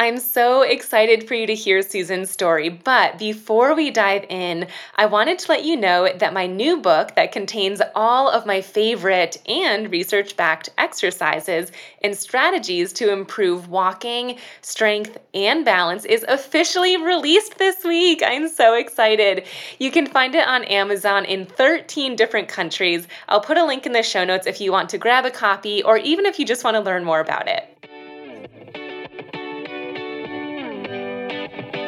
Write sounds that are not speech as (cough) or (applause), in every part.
I'm so excited for you to hear Susan's story. But before we dive in, I wanted to let you know that my new book that contains all of my favorite and research backed exercises and strategies to improve walking, strength, and balance is officially released this week. I'm so excited. You can find it on Amazon in 13 different countries. I'll put a link in the show notes if you want to grab a copy or even if you just want to learn more about it.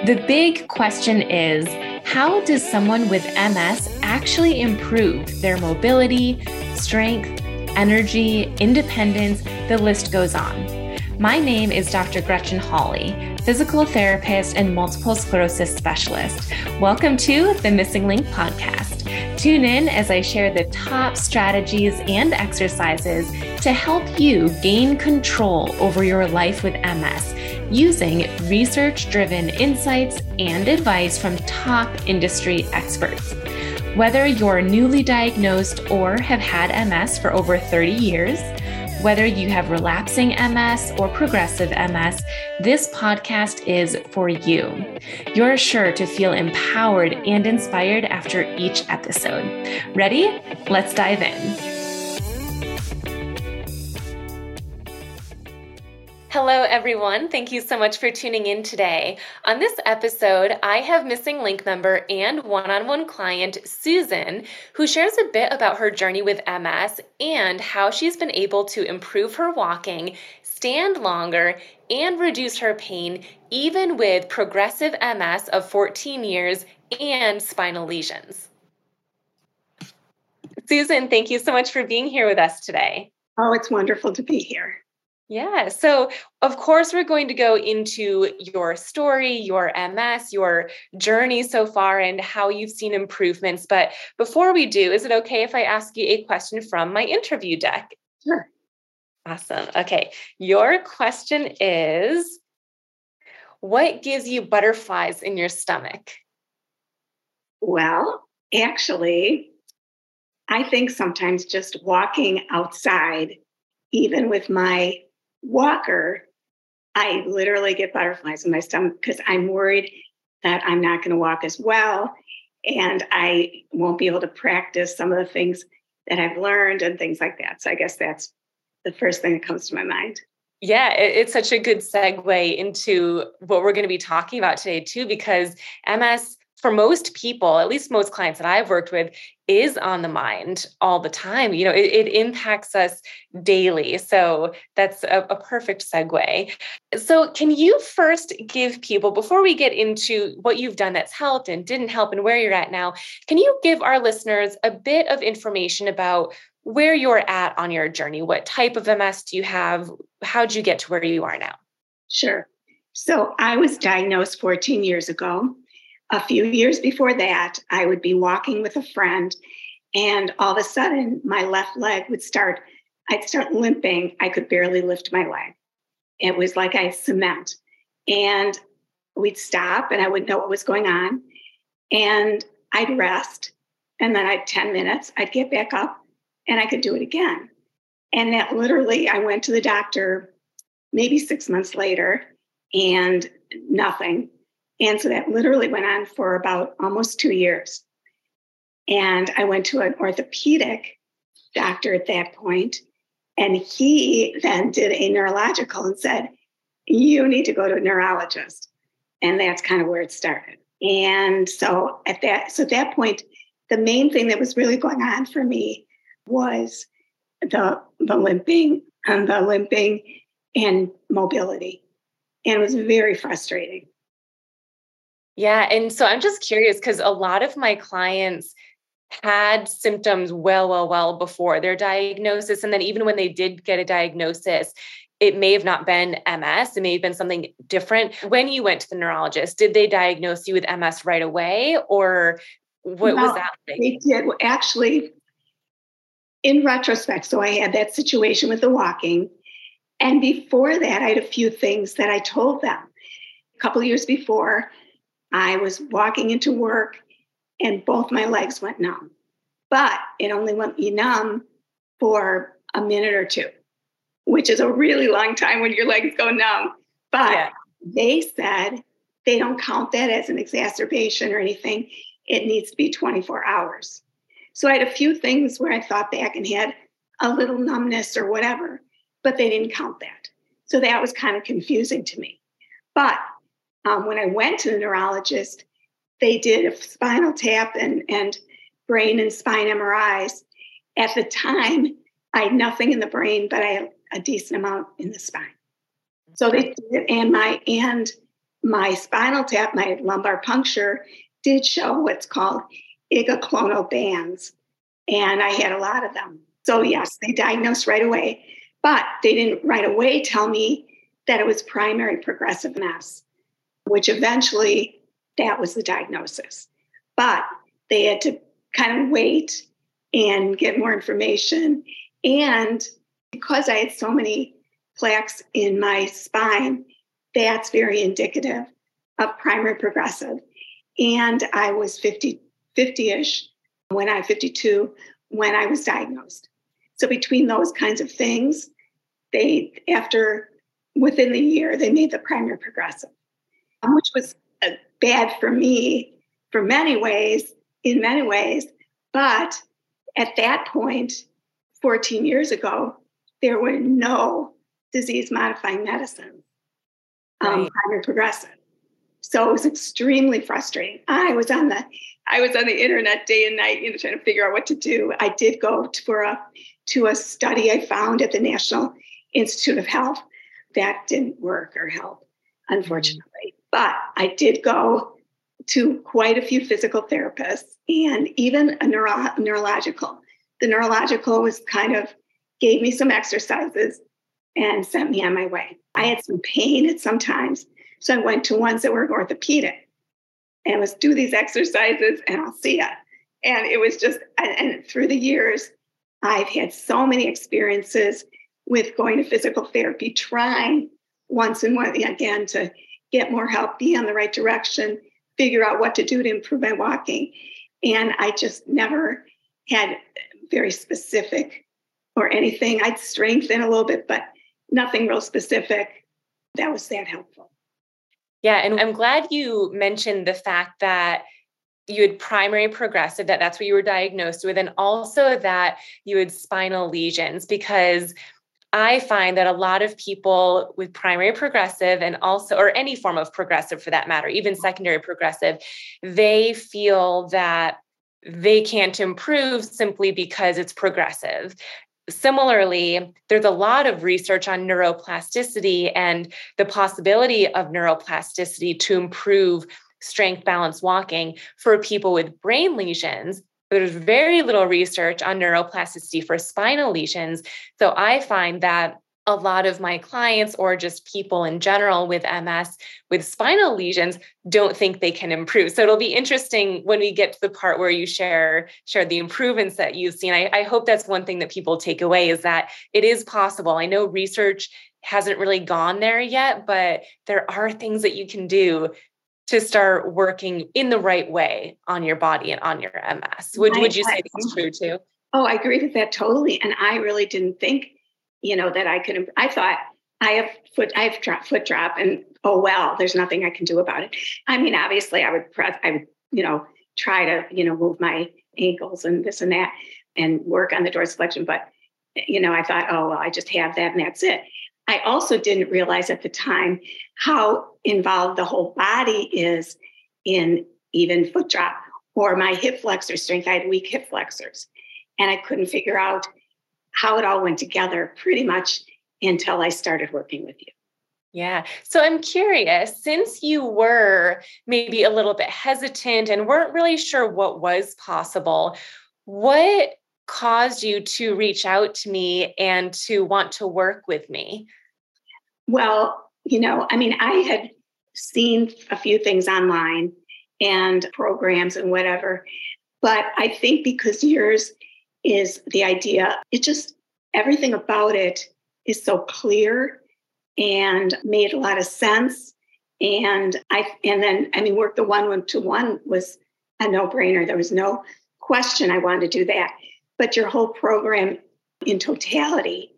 The big question is how does someone with MS actually improve their mobility, strength, energy, independence? The list goes on. My name is Dr. Gretchen Hawley, physical therapist and multiple sclerosis specialist. Welcome to the MSing Link podcast. Tune in as I share the top strategies and exercises to help you gain control over your life with MS using research driven insights and advice from top industry experts. Whether you're newly diagnosed or have had MS for over 30 years, whether you have relapsing MS or progressive MS, this podcast is for you. You're sure to feel empowered and inspired after each episode. Ready? Let's dive in. Hello, everyone. Thank you so much for tuning in today. On this episode, I have MSing Link member and one on one client, Susan, who shares a bit about her journey with MS and how she's been able to improve her walking, stand longer, and reduce her pain, even with progressive MS of 14 years and spinal lesions. Susan, thank you so much for being here with us today. Oh, it's wonderful to be here. Yeah. So, of course, we're going to go into your story, your MS, your journey so far, and how you've seen improvements. But before we do, is it okay if I ask you a question from my interview deck? Sure. Awesome. Okay. Your question is What gives you butterflies in your stomach? Well, actually, I think sometimes just walking outside, even with my walker, I literally get butterflies in my stomach because I'm worried that I'm not going to walk as well and I won't be able to practice some of the things that I've learned and things like that. So I guess that's the first thing that comes to my mind. Yeah, it's such a good segue into what we're going to be talking about today, too, because MS for most people, at least most clients that I've worked with, is on the mind all the time. You know, it, it impacts us daily. So that's a, a, perfect segue. So, can you first give people, before we get into what you've done that's helped and didn't help and where you're at now, can you give our listeners a bit of information about where you're at on your journey? What type of MS do you have? How'd you get to where you are now? Sure. So, I was diagnosed 14 years ago a few years before that, I would be walking with a friend, and all of a sudden, my left leg would start, I'd start limping. I could barely lift my leg. It was like I cement. And we'd stop, and I wouldn't know what was going on. And I'd rest. And then I'd 10 minutes, I'd get back up, and I could do it again. And that literally, I went to the doctor maybe six months later, and nothing and so that literally went on for about almost two years. And I went to an orthopedic doctor at that point, and he then did a neurological and said, You need to go to a neurologist. And that's kind of where it started. And so at that, so at that point, the main thing that was really going on for me was the, the limping and the limping and mobility. And it was very frustrating. Yeah. And so I'm just curious because a lot of my clients had symptoms well, well, well before their diagnosis. And then even when they did get a diagnosis, it may have not been MS, it may have been something different. When you went to the neurologist, did they diagnose you with MS right away or what no, was that like? They did. Actually, in retrospect, so I had that situation with the walking. And before that, I had a few things that I told them. A couple years before, I was walking into work and both my legs went numb. But it only went numb for a minute or two, which is a really long time when your legs go numb. But yeah. they said they don't count that as an exacerbation or anything. It needs to be 24 hours. So I had a few things where I thought back and had a little numbness or whatever, but they didn't count that. So that was kind of confusing to me. But um, when I went to the neurologist, they did a spinal tap and, and brain and spine MRIs. At the time, I had nothing in the brain, but I had a decent amount in the spine. So they did, and my and my spinal tap, my lumbar puncture, did show what's called clonal bands, and I had a lot of them. So yes, they diagnosed right away, but they didn't right away tell me that it was primary progressive MS, which eventually that was the diagnosis. But they had to kind of wait and get more information. And because I had so many plaques in my spine, that's very indicative of primary progressive. And I was 50, 50-ish when I 52 when I was diagnosed. So between those kinds of things, they after within the year they made the primary progressive, which was uh, bad for me for many ways, in many ways. But at that point, 14 years ago, there were no disease modifying medicines, um, right. primary progressive. So it was extremely frustrating. I was on the I was on the internet day and night, you know, trying to figure out what to do. I did go to, for a to a study I found at the National Institute of Health that didn't work or help, unfortunately. But I did go to quite a few physical therapists and even a neuro- neurological. The neurological was kind of gave me some exercises and sent me on my way. I had some pain at some times, so I went to ones that were orthopedic and was do these exercises and I'll see ya. And it was just, and through the years, I've had so many experiences with going to physical therapy, trying once and one again to get more help, be on the right direction, figure out what to do to improve my walking. And I just never had very specific or anything. I'd strengthen a little bit, but nothing real specific. That was that helpful. Yeah, and I'm glad you mentioned the fact that you had primary progressive that that's what you were diagnosed with and also that you had spinal lesions because I find that a lot of people with primary progressive and also, or any form of progressive for that matter, even secondary progressive, they feel that they can't improve simply because it's progressive. Similarly, there's a lot of research on neuroplasticity and the possibility of neuroplasticity to improve strength balance walking for people with brain lesions. There's very little research on neuroplasticity for spinal lesions. So I find that a lot of my clients or just people in general with MS with spinal lesions don't think they can improve. So it'll be interesting when we get to the part where you share share the improvements that you've seen. I, I hope that's one thing that people take away is that it is possible. I know research hasn't really gone there yet, but there are things that you can do to start working in the right way on your body and on your MS. Would, would you say that's true too? Oh, I agree with that totally. And I really didn't think you know, that I could, I thought I have foot, I have drop, foot drop and oh, well, there's nothing I can do about it. I mean, obviously I would press, I would, you know, try to, you know, move my ankles and this and that and work on the dorsiflexion. But, you know, I thought, oh, well, I just have that and that's it. I also didn't realize at the time how involved the whole body is in even foot drop or my hip flexor strength. I had weak hip flexors and I couldn't figure out how it all went together pretty much until I started working with you. Yeah. So I'm curious, since you were maybe a little bit hesitant and weren't really sure what was possible, what caused you to reach out to me and to want to work with me? Well, you know, I mean, I had seen a few things online and programs and whatever, but I think because yours is the idea. It just, everything about it is so clear and made a lot of sense. And I, and then, I mean, work the one to one was a no brainer. There was no question I wanted to do that. But your whole program in totality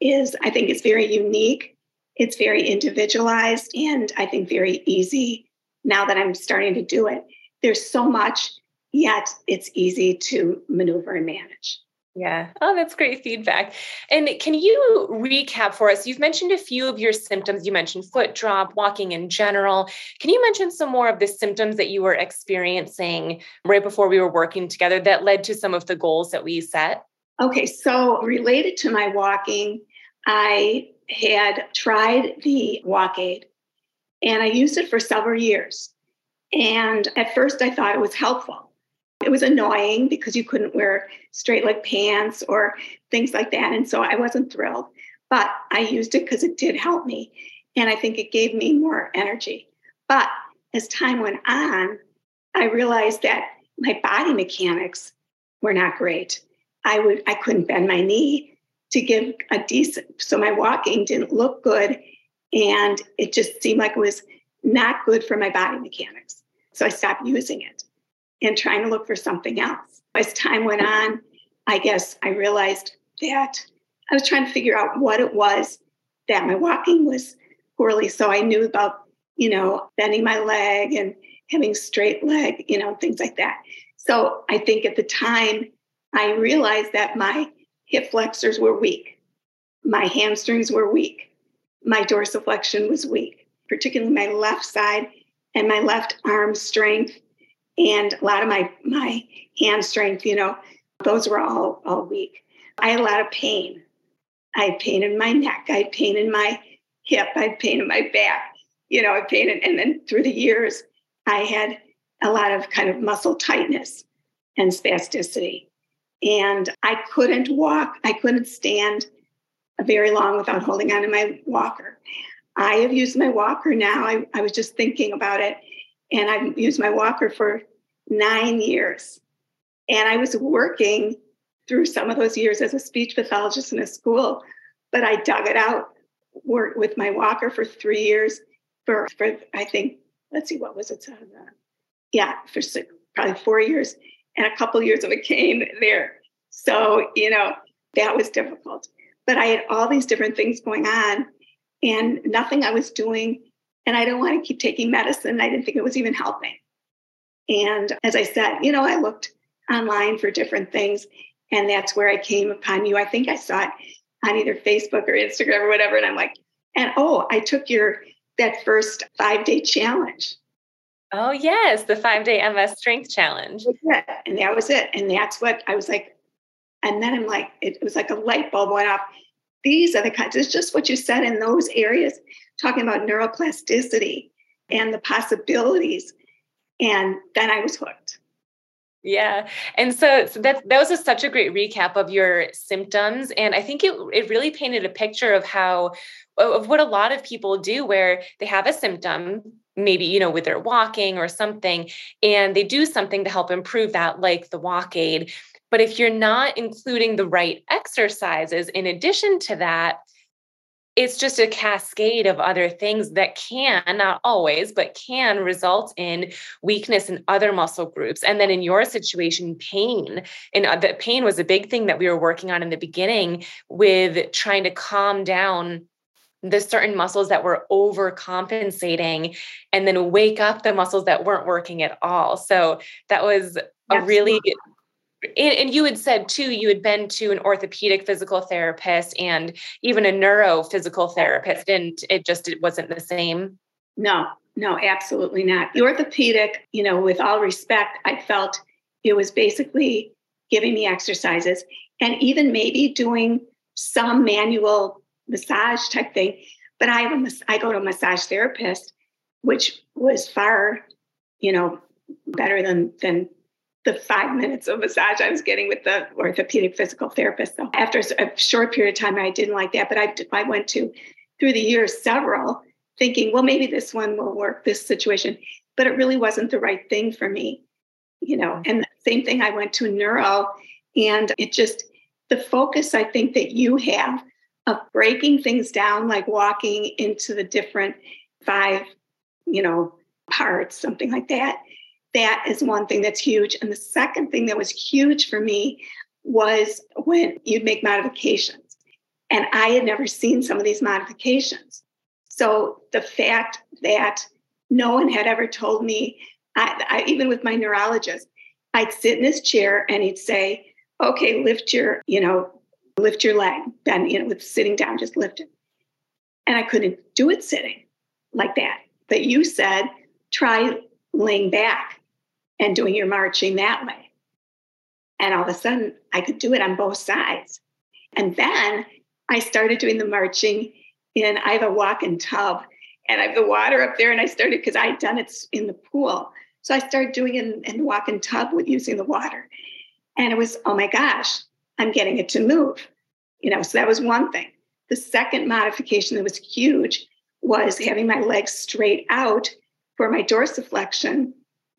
is, I think, it's very unique it's very individualized and I think very easy now that I'm starting to do it. There's so much, yet it's easy to maneuver and manage. Yeah. Oh, that's great feedback. And can you recap for us? You've mentioned a few of your symptoms. You mentioned foot drop, walking in general. Can you mention some more of the symptoms that you were experiencing right before we were working together that led to some of the goals that we set? Okay. So, related to my walking, I had tried the WalkAide and I used it for several years. And at first, I thought it was helpful. It was annoying because you couldn't wear straight leg pants or things like that. And so I wasn't thrilled, but I used it because it did help me. And I think it gave me more energy. But as time went on, I realized that my body mechanics were not great. I would I couldn't bend my knee to give a decent so my walking didn't look good and it just seemed like it was not good for my body mechanics. So I stopped using it and trying to look for something else. As time went on, I guess I realized that I was trying to figure out what it was that my walking was poorly. So I knew about, you know, bending my leg and having straight leg, you know, things like that. So I think at the time I realized that my hip flexors were weak, my hamstrings were weak, my dorsiflexion was weak, particularly my left side and my left arm strength and a lot of my my hand strength you know those were all all weak. I had a lot of pain. I had pain in my neck. I had pain in my hip. I had pain in my back. You know i had pain in, and then through the years i had a lot of kind of muscle tightness and spasticity. And i couldn't walk. I couldn't stand very long without holding on to my walker. I have used my walker now. I, I was just thinking about it and I've used my walker for nine years. And I was working through some of those years as a speech pathologist in a school, but I dug it out, worked with my walker for three years. For, for I think, let's see, what was it? Uh, yeah, for six, probably four years and a couple years of a cane there. So, you know, that was difficult. But I had all these different things going on, and nothing I was doing and I don't want to keep taking medicine. I didn't think it was even helping. And as I said, you know, I looked online for different things, and that's where I came upon you. I think I saw it on either Facebook or Instagram or whatever. And I'm like, and oh, I took your that first five day challenge. Oh, yes, the five day MS strength challenge. Yeah, And that was it. And that's what I was like. And then I'm like, it was like a light bulb went off. These are the kinds, it's just what you said in those areas talking about neuroplasticity and the possibilities. And then I was hooked. Yeah. And so, so that that was a, such a great recap of your symptoms. And I think it, it really painted a picture of how of what a lot of people do where they have a symptom, maybe, you know, with their walking or something, and they do something to help improve that, like the WalkAide. But if you're not including the right exercises in addition to that, it's just a cascade of other things that can not always but can result in weakness in other muscle groups. And then in your situation pain and uh, the pain was a big thing that we were working on in the beginning with trying to calm down the certain muscles that were overcompensating and then wake up the muscles that weren't working at all. So that was a really and, and you had said too you had been to an orthopedic physical therapist and even a neuro physical therapist and it just it wasn't the same? No no absolutely not. The orthopedic you know with all respect i felt it was basically giving me exercises and even maybe doing some manual massage type thing. But i have a, I go to a massage therapist which was far you know better than than the five minutes of massage I was getting with the orthopedic physical therapist. So after a short period of time, I didn't like that, but I, I went to through the years several thinking, well, maybe this one will work, this situation, but it really wasn't the right thing for me, you know. And the same thing, I went to neuro, and it just the focus I think that you have of breaking things down, like walking into the different five, you know, parts, something like that that is one thing that's huge. And the second thing that was huge for me was when you'd make modifications. And I had never seen some of these modifications. So the fact that no one had ever told me, I, I, even with my neurologist, I'd sit in his chair and he'd say, okay, lift your, you know, lift your leg. Then, you know, with sitting down, just lift it. And I couldn't do it sitting like that. But you said, try laying back and doing your marching that way. And all of a sudden, I could do it on both sides. And then I started doing the marching in, I have a walk in tub and I have the water up there. And I started because I had done it in the pool. So I started doing it in, in the walk in tub with using the water. And it was, oh my gosh, I'm getting it to move. You know, so that was one thing. The second modification that was huge was having my legs straight out for my dorsiflexion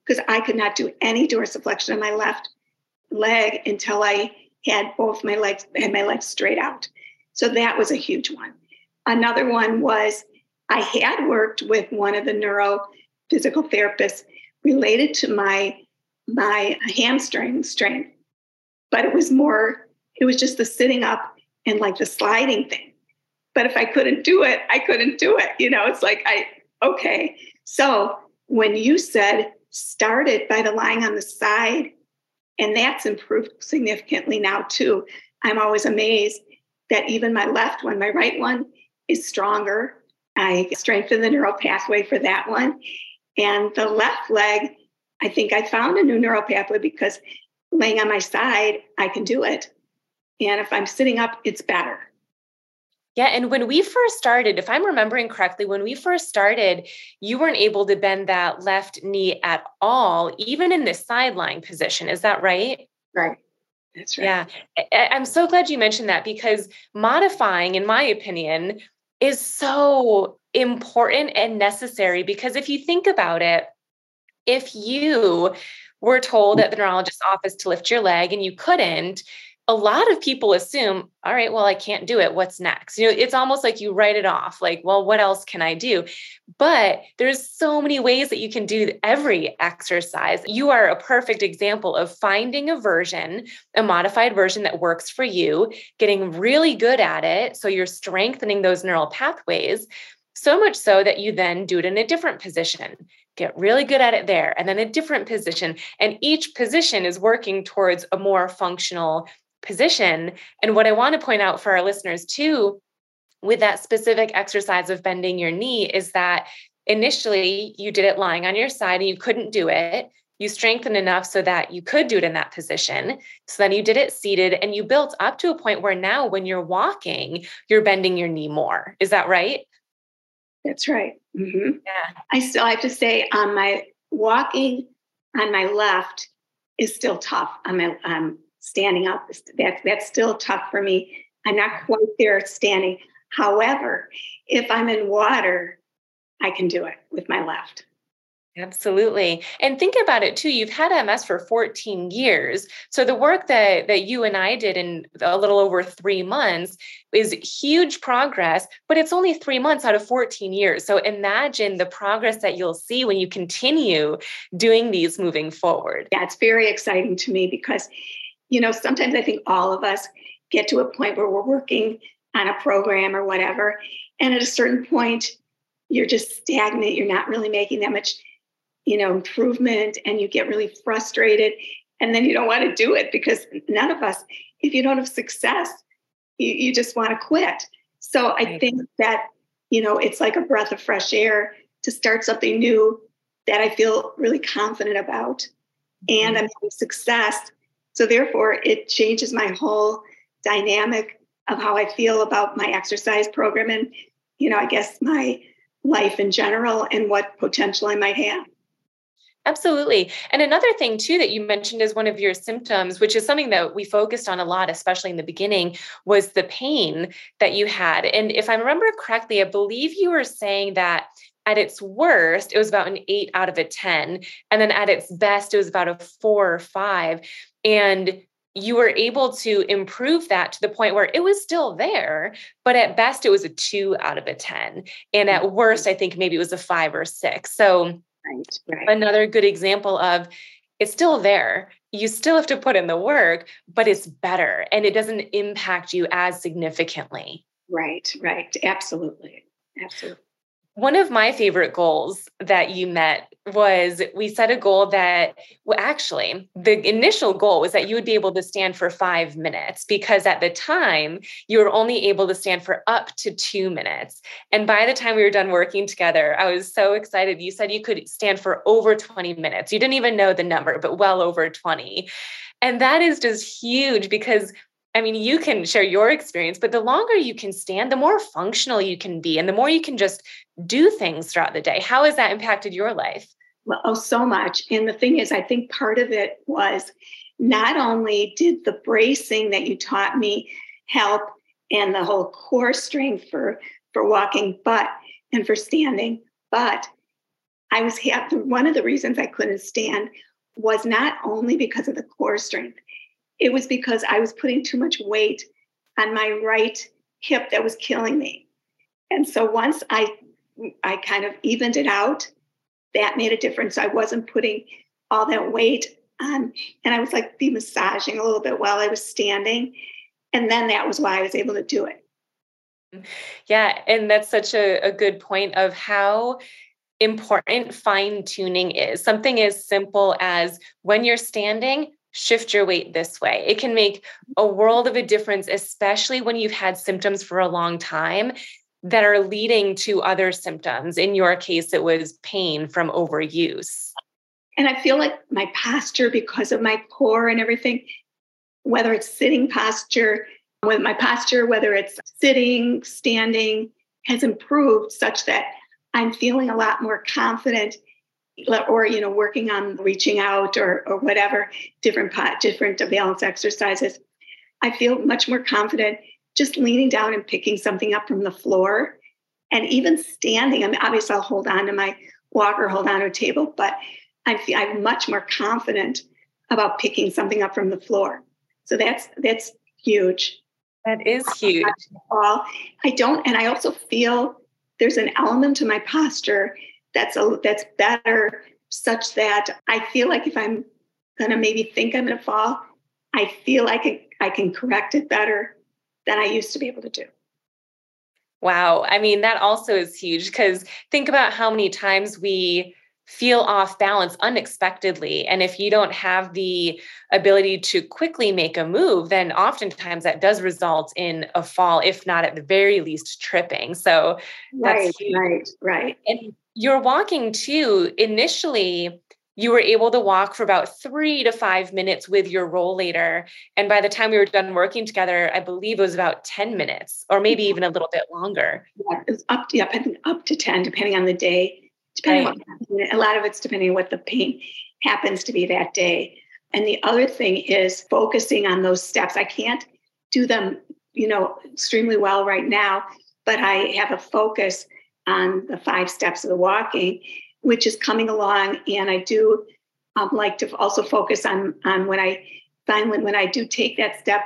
because I could not do any dorsiflexion on my left leg until I had both my legs and my legs straight out. So that was a huge one. Another one was I had worked with one of the neurophysical therapists related to my my hamstring strength, but it was more, it was just the sitting up and like the sliding thing. But if I couldn't do it, I couldn't do it. You know, it's like I okay. So when you said started by the lying on the side, and that's improved significantly now too. I'm always amazed that even my left one, my right one is stronger. I strengthened the neural pathway for that one. And the left leg, I think I found a new neural pathway because laying on my side, I can do it. And if I'm sitting up, it's better. Yeah. And when we first started, if I'm remembering correctly, when we first started, you weren't able to bend that left knee at all, even in the sideline position. Is that right? Right. That's right. Yeah. I'm so glad you mentioned that because modifying, in my opinion, is so important and necessary. Because if you think about it, if you were told at the neurologist's office to lift your leg and you couldn't, a lot of people assume, all right, well, I can't do it. What's next? You know, it's almost like you write it off, like, well, what else can I do? But there's so many ways that you can do every exercise. You are a perfect example of finding a version, a modified version that works for you, getting really good at it. So you're strengthening those neural pathways. So much so that you then do it in a different position get really good at it there and then a different position and each position is working towards a more functional position. And what I want to point out for our listeners too, with that specific exercise of bending your knee, is that initially you did it lying on your side and you couldn't do it. You strengthened enough so that you could do it in that position. So then you did it seated and you built up to a point where now when you're walking, you're bending your knee more. Is that right? That's right. Mm-hmm. Yeah. I still have to say on um, my walking on my left is still tough. On my um, standing up. That's that's still tough for me. I'm not quite there standing. However, if I'm in water, I can do it with my left. Absolutely. And think about it too. You've had MS for 14 years. So the work that, that you and I did in a little over three months is huge progress, but it's only three months out of 14 years. So imagine the progress that you'll see when you continue doing these moving forward. Yeah, it's very exciting to me because you know, sometimes I think all of us get to a point where we're working on a program or whatever. And at a certain point, you're just stagnant. You're not really making that much, you know, improvement and you get really frustrated. And then you don't want to do it because none of us, if you don't have success, you, you just want to quit. So I think that, you know, it's like a breath of fresh air to start something new that I feel really confident about. And mm-hmm. I'm having success so therefore, it changes my whole dynamic of how I feel about my exercise program and, you know, I guess my life in general and what potential I might have. Absolutely. And another thing, too, that you mentioned as one of your symptoms, which is something that we focused on a lot, especially in the beginning, was the pain that you had. And if I remember correctly, I believe you were saying that at its worst, it was about an eight out of a 10. And then at its best, it was about a four or five. And you were able to improve that to the point where it was still there, but at best, it was a two out of a 10. And at mm-hmm. worst, I think maybe it was a five or six. So, right, right. another good example of it's still there. You still have to put in the work, but it's better and it doesn't impact you as significantly. Right, right. Absolutely. Absolutely. One of my favorite goals that you met was we set a goal that, well, actually, the initial goal was that you would be able to stand for five minutes because at the time you were only able to stand for up to two minutes. And by the time we were done working together, I was so excited. You said you could stand for over 20 minutes. You didn't even know the number, but well over 20. And that is just huge because I mean, you can share your experience, but the longer you can stand, the more functional you can be, and the more you can just do things throughout the day. How has that impacted your life? Well, oh, so much. And the thing is, I think part of it was not only did the bracing that you taught me help and the whole core strength for for walking, but and for standing, but I was happy. One of the reasons I couldn't stand was not only because of the core strength, it was because I was putting too much weight on my right hip that was killing me. And so once I I kind of evened it out, that made a difference. I wasn't putting all that weight on and I was like be massaging a little bit while I was standing. And then that was why I was able to do it. Yeah, and that's such a, a good point of how important fine tuning is. Something as simple as when you're standing, shift your weight this way. It can make a world of a difference, especially when you've had symptoms for a long time that are leading to other symptoms. In your case, it was pain from overuse. And I feel like my posture, because of my core and everything, whether it's sitting posture, with my posture, whether it's sitting, standing, has improved such that I'm feeling a lot more confident or you know working on reaching out or or whatever different pot different balance exercises i feel much more confident just leaning down and picking something up from the floor and even standing. I mean obviously i'll hold on to my walker hold on to a table but i feel i'm much more confident about picking something up from the floor. So that's that's huge. That is huge. all i don't and i also feel there's an element to my posture that's a that's better such that I feel like if I'm gonna maybe think I'm gonna fall, I feel like I, I can correct it better than I used to be able to do. Wow. I mean, that also is huge because think about how many times we feel off balance unexpectedly. And if you don't have the ability to quickly make a move, then oftentimes that does result in a fall, if not at the very least tripping. So right, right, right. And you're walking too. Initially, you were able to walk for about three to five minutes with your rollator. And by the time we were done working together, I believe it was about 10 minutes or maybe mm-hmm. even a little bit longer. Yeah, it was up to, yeah, up to 10, depending on the day. Depending right. on a lot of it's depending on what the pain happens to be that day. And the other thing is focusing on those steps. I can't do them, you know, extremely well right now, but I have a focus on the five steps of the walking, which is coming along. And I do um, like to also focus on on when I finally when I do take that step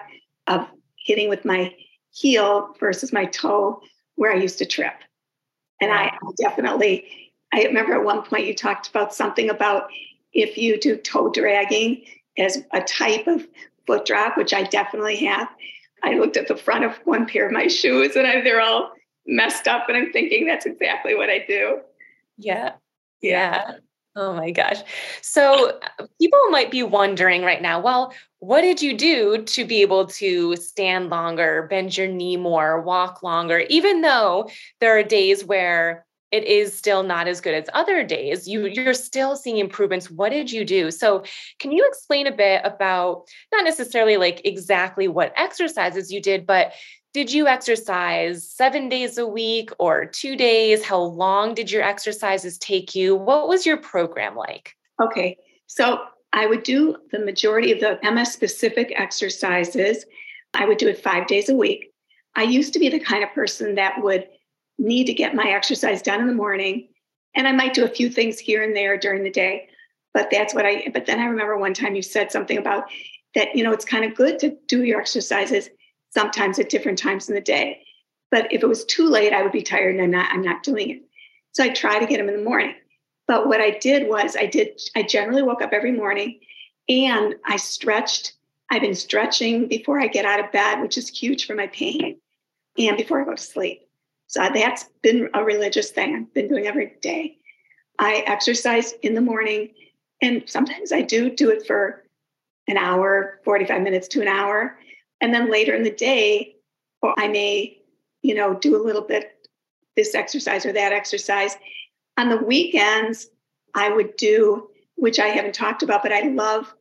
of hitting with my heel versus my toe where I used to trip. And I definitely, I remember at one point you talked about something about if you do toe dragging as a type of foot drop, which I definitely have. I looked at the front of one pair of my shoes and I, they're all messed up and I'm thinking that's exactly what I do. Yeah. Yeah. Oh my gosh. So people might be wondering right now, well, what did you do to be able to stand longer, bend your knee more, walk longer, even though there are days where it is still not as good as other days you mm-hmm. you're still seeing improvements what did you do so can you explain a bit about not necessarily like exactly what exercises you did but did you exercise seven days a week or two days? How long did your exercises take you? What was your program like? Okay, so I would do the majority of the MS specific exercises. I would do it five days a week. I used to be the kind of person that would need to get my exercise done in the morning, and I might do a few things here and there during the day. But that's what I, but then I remember one time you said something about that, you know, it's kind of good to do your exercises sometimes at different times in the day. But if it was too late, I would be tired and I'm not, I'm not doing it. So I try to get them in the morning. But what I did was I did, I generally woke up every morning and I stretched. I've been stretching before I get out of bed, which is huge for my pain, and before I go to sleep. So that's been a religious thing I've been doing every day. I exercise in the morning, and sometimes I do do it for an hour, 45 minutes to an hour. And then later in the day, or I may, you know, do a little bit this exercise or that exercise. On the weekends, I would do, which I haven't talked about, but I love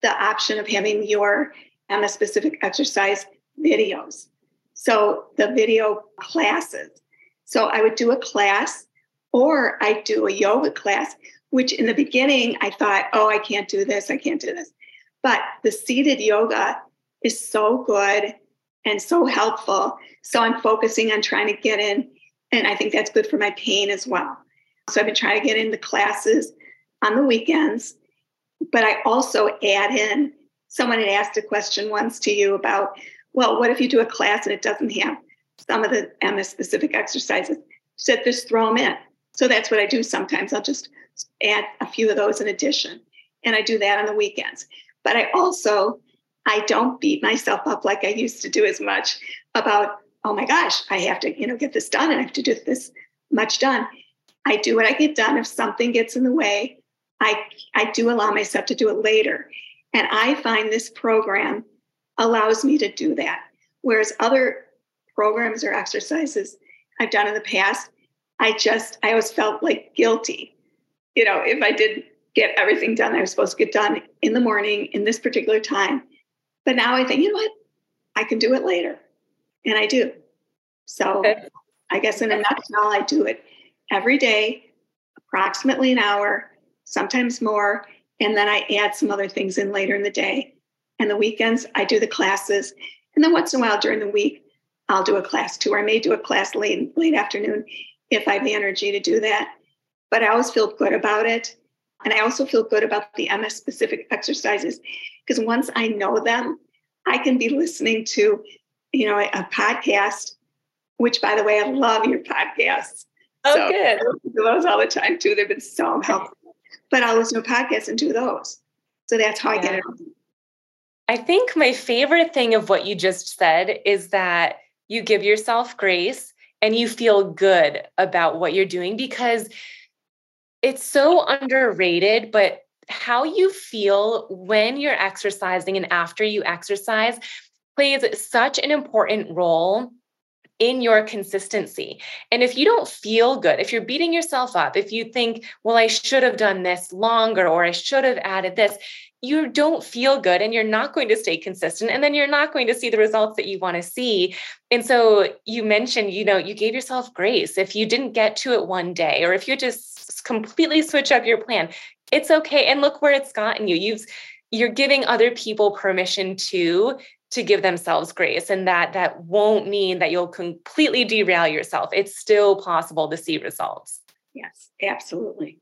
the option of having your MS specific exercise videos. So the video classes. So I would do a class or I do a yoga class, which in the beginning I thought, oh, I can't do this, I can't do this. But the seated yoga is so good and so helpful. So I'm focusing on trying to get in, and I think that's good for my pain as well. So I've been trying to get into classes on the weekends, but I also add in someone had asked a question once to you about, well, what if you do a class and it doesn't have some of the um, MS specific exercises? So just throw them in. So that's what I do sometimes. I'll just add a few of those in addition. And I do that on the weekends. But I also I don't beat myself up like I used to do as much about, oh my gosh, I have to, you know, get this done and I have to do this much done. I do what I get done. If something gets in the way, I I do allow myself to do it later. And I find this program allows me to do that. Whereas other programs or exercises I've done in the past, I just I always felt like guilty. You know, if I didn't get everything done I was supposed to get done in the morning in this particular time, but now I think, you know what? I can do it later. And I do. So okay. I guess in a nutshell, I do it every day, approximately an hour, sometimes more. And then I add some other things in later in the day. And the weekends, I do the classes. And then once in a while during the week, I'll do a class too. Or I may do a class late late afternoon if I have the energy to do that. But I always feel good about it. And I also feel good about the MS specific exercises because once I know them, I can be listening to, you know, a, a podcast, which by the way, I love your podcasts. Oh, so good. I do those all the time too. They've been so helpful. But I'll listen to podcasts and do those. So that's how yeah. I get it. I think my favorite thing of what you just said is that you give yourself grace and you feel good about what you're doing because it's so underrated, but how you feel when you're exercising and after you exercise plays such an important role in your consistency. And if you don't feel good, if you're beating yourself up, if you think, well, I should have done this longer or I should have added this, you don't feel good and you're not going to stay consistent. And then you're not going to see the results that you want to see. And so you mentioned, you know, you gave yourself grace. If you didn't get to it one day, or if you just completely switch up your plan, it's okay. And look where it's gotten you. You've you're giving other people permission to to give themselves grace and that that won't mean that you'll completely derail yourself. It's still possible to see results. Yes absolutely.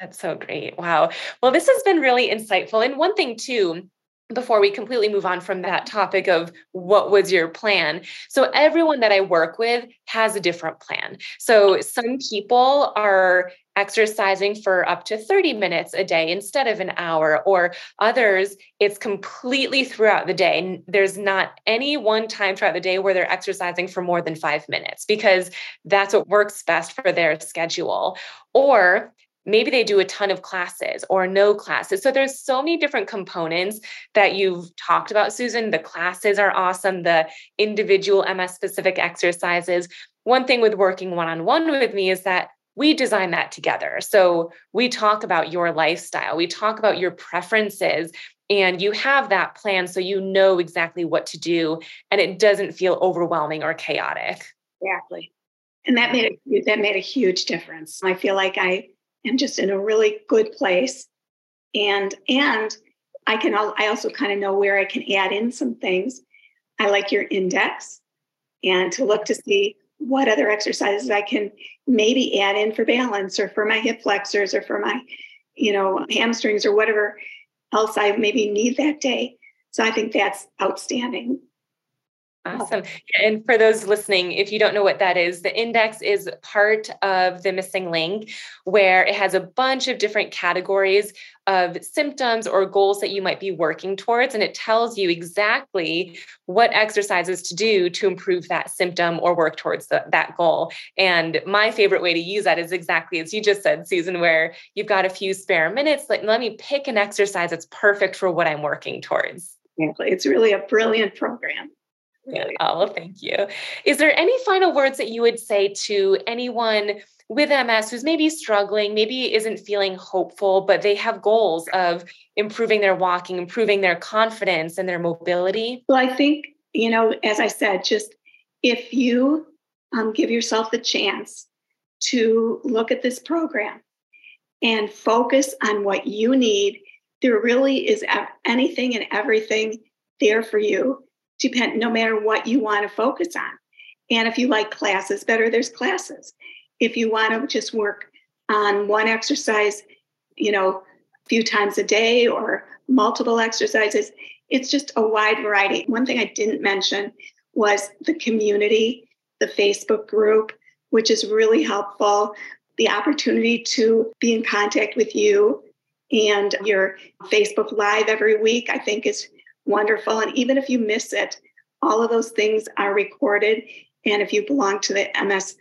That's so great. Wow. Well this has been really insightful. And one thing too before we completely move on from that topic of what was your plan. So, everyone that I work with has a different plan. So, some people are exercising for up to 30 minutes a day instead of an hour, or others, it's completely throughout the day. There's not any one time throughout the day where they're exercising for more than five minutes because that's what works best for their schedule. Or maybe they do a ton of classes or no classes so there's so many different components that you've talked about susan the classes are awesome the individual ms specific exercises one thing with working one-on-one with me is that we design that together. So we talk about your lifestyle we talk about your preferences and you have that plan so you know exactly what to do and it doesn't feel overwhelming or chaotic. Exactly. And that made a, that made a huge difference. I feel like i am just in a really good place and and i can i also kind of know where i can add in some things. I like your index and to look to see what other exercises i can maybe add in for balance or for my hip flexors or for my you know hamstrings or whatever else i maybe need that day. So i think that's outstanding Awesome. And for those listening, if you don't know what that is, the index is part of the MSing Link where it has a bunch of different categories of symptoms or goals that you might be working towards. And it tells you exactly what exercises to do to improve that symptom or work towards the, that goal. And my favorite way to use that is exactly as you just said, Susan, where you've got a few spare minutes. Let, let me pick an exercise that's perfect for what I'm working towards. Exactly. It's really a brilliant program. Oh, thank you. Is there any final words that you would say to anyone with MS who's maybe struggling, maybe isn't feeling hopeful, but they have goals of improving their walking, improving their confidence and their mobility? Well, I think, you know, as I said, just if you um, give yourself the chance to look at this program and focus on what you need, there really is anything and everything there for you depend no matter what you want to focus on. And if you like classes better, there's classes. If you want to just work on one exercise, you know, a few times a day or multiple exercises, it's just a wide variety. One thing I didn't mention was the community, the Facebook group, which is really helpful. The opportunity to be in contact with you and your Facebook Live every week, I think is wonderful. And even if you miss it, all of those things are recorded. And if you belong to the MS,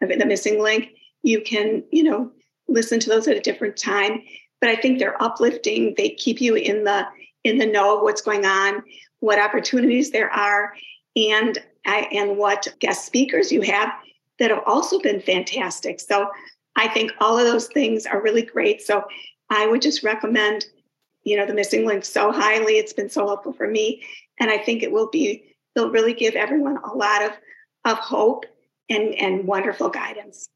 the MSing Link, you can, you know, listen to those at a different time. But I think they're uplifting. They keep you in the in the know of what's going on, what opportunities there are, and and what guest speakers you have that have also been fantastic. So I think all of those things are really great. So I would just recommend you know the MSing Link so highly it's been so helpful for me and i think it will be they'll really give everyone a lot of of hope and and wonderful guidance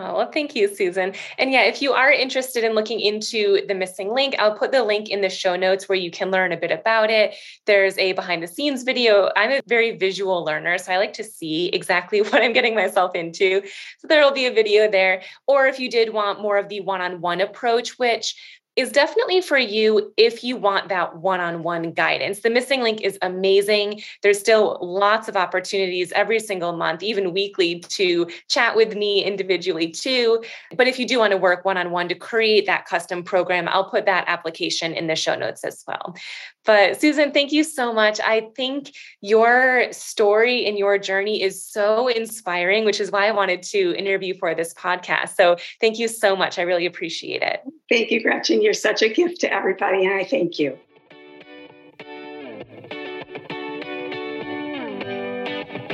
Oh, well, thank you, Susan. And yeah, if you are interested in looking into the MSing Link, I'll put the link in the show notes where you can learn a bit about it. There's a behind the scenes video. I'm a very visual learner, so I like to see exactly (laughs) what I'm getting myself into. So there will be a video there. Or if you did want more of the one on one approach, which is definitely for you if you want that one on one guidance. The MSing Link is amazing. There's still lots of opportunities every single month, even weekly, to chat with me individually too. But if you do want to work one on one to create that custom program, I'll put that application in the show notes as well. But Susan, thank you so much. I think your story and your journey is so inspiring, which is why I wanted to interview for this podcast. So thank you so much. I really appreciate it. Thank you, Gretchen. You're such a gift to everybody, and I thank you.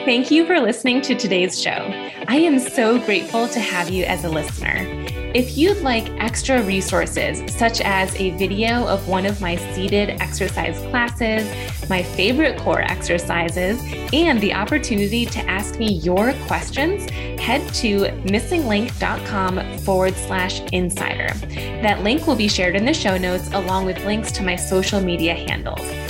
Thank you for listening to today's show. I am so grateful to have you as a listener. If you'd like extra resources, such as a video of one of my seated exercise classes, my favorite core exercises, and the opportunity to ask me your questions, head to MSingLink.com forward slash insider. That link will be shared in the show notes along with links to my social media handles.